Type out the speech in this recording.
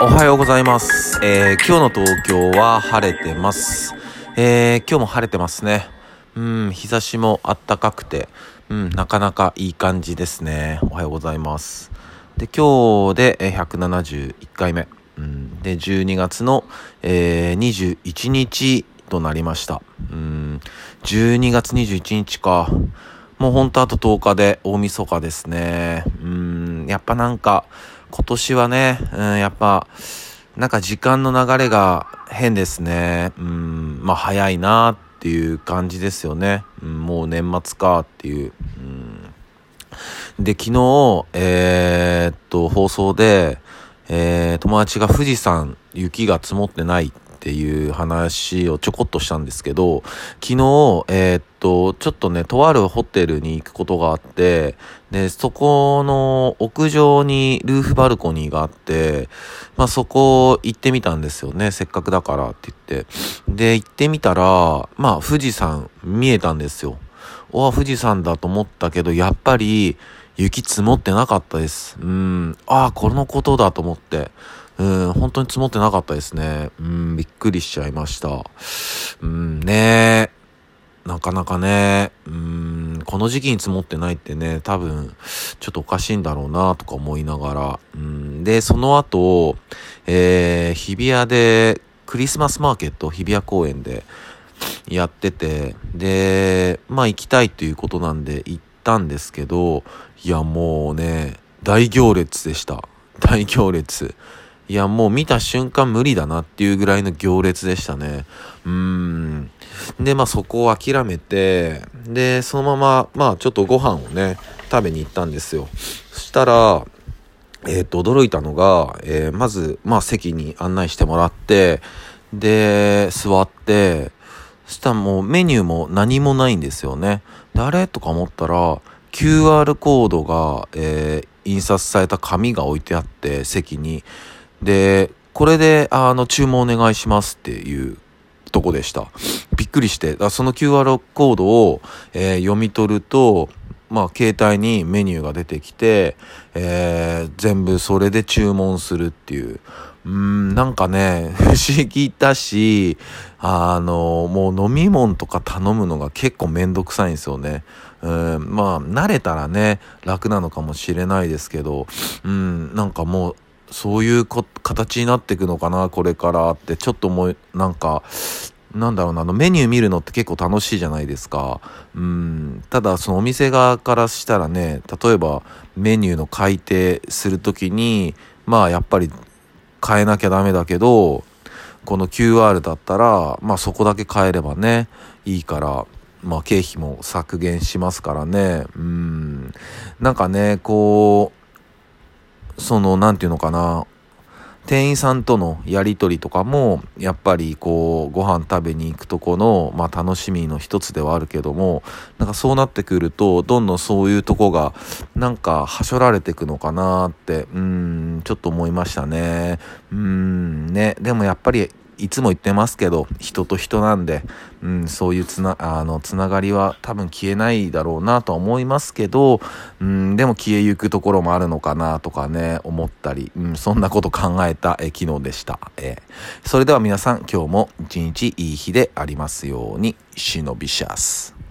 おはようございます。えー、今日の東京は晴れてます。えー、今日も晴れてますね。うん、日差しもあったかくて、うん、なかなかいい感じですね。おはようございます。で、今日で171回目。うん、で、12月の、えー、21日となりました。うん、12月21日か。もうほんとあと10日で大晦日ですね。うん、やっぱなんか、今年はね、うん、やっぱ、なんか時間の流れが変ですね。うん、まあ早いなっていう感じですよね。うん、もう年末かっていう。うん、で、昨日、えーっと、放送で、えー友達が富士山雪が積もってないっていう話をちょこっとしたんですけど、昨日、えーっと、ちょっとね、とあるホテルに行くことがあって、で、そこの屋上にルーフバルコニーがあって、まあそこ行ってみたんですよね。せっかくだからって言って。で、行ってみたら、まあ富士山見えたんですよ。おわ、富士山だと思ったけど、やっぱり雪積もってなかったです。うん。ああ、このことだと思って。うん、本当に積もってなかったですね。うん、びっくりしちゃいました。うん、ねえなかなかね、うん、この時期に積もってないってね、多分、ちょっとおかしいんだろうなとか思いながら。うん、で、その後、えー、日比谷で、クリスマスマーケット、日比谷公園でやってて、で、まあ行きたいということなんで行ってたんですけど、いやもうね、大行列でした。大行列。いや、もう見た瞬間無理だなっていうぐらいの行列でしたね。うーん。で、まあそこを諦めて、で、そのまま、まあちょっとご飯をね、食べに行ったんですよ。そしたら、えっ、と、驚いたのが、えーまず、まあ席に案内してもらって、で、座って、そしたらもうメニューも何もないんですよね。誰？とか思ったら、QR コードが、えー印刷された紙が置いてあって、席に。で、これで、あの、注文お願いしますっていうとこでした。びっくりして、その QR コードを、えー読み取ると、まあ、携帯にメニューが出てきて、えー全部それで注文するっていう。うん、なんかね、不思議だし、あの、もう飲み物とか頼むのが結構めんどくさいんですよね。うん、まあ、慣れたらね、楽なのかもしれないですけど、うん、なんかもう、そういう形になっていくのかな、これからって、ちょっと思い、なんか、なんだろうな、あのメニュー見るのって結構楽しいじゃないですか。うん、ただそのお店側からしたらね、例えばメニューの改定するときに、まあやっぱり変えなきゃダメだけど、この QR だったら、まあそこだけ変えればね、いいから、まあ経費も削減しますからね。うん。なんかね、こう、その、なんていうのかな、店員さんとのやり取りとかも、やっぱりこう、ご飯食べに行くとこの、まあ楽しみの一つではあるけども、なんかそうなってくると、どんどんそういうとこが、なんか、はしょられていくのかなって、うん、ちょっと思いましたね。うん、ね、でもやっぱり、いつも言ってますけど、人と人なんで、うん、そういうつな、あの、つながりは多分消えないだろうなとは思いますけど、うん、でも消えゆくところもあるのかなとかね、思ったり、うん、そんなこと考えた、え昨日でした。えそれでは皆さん、今日も一日いい日でありますように、忍びシャス。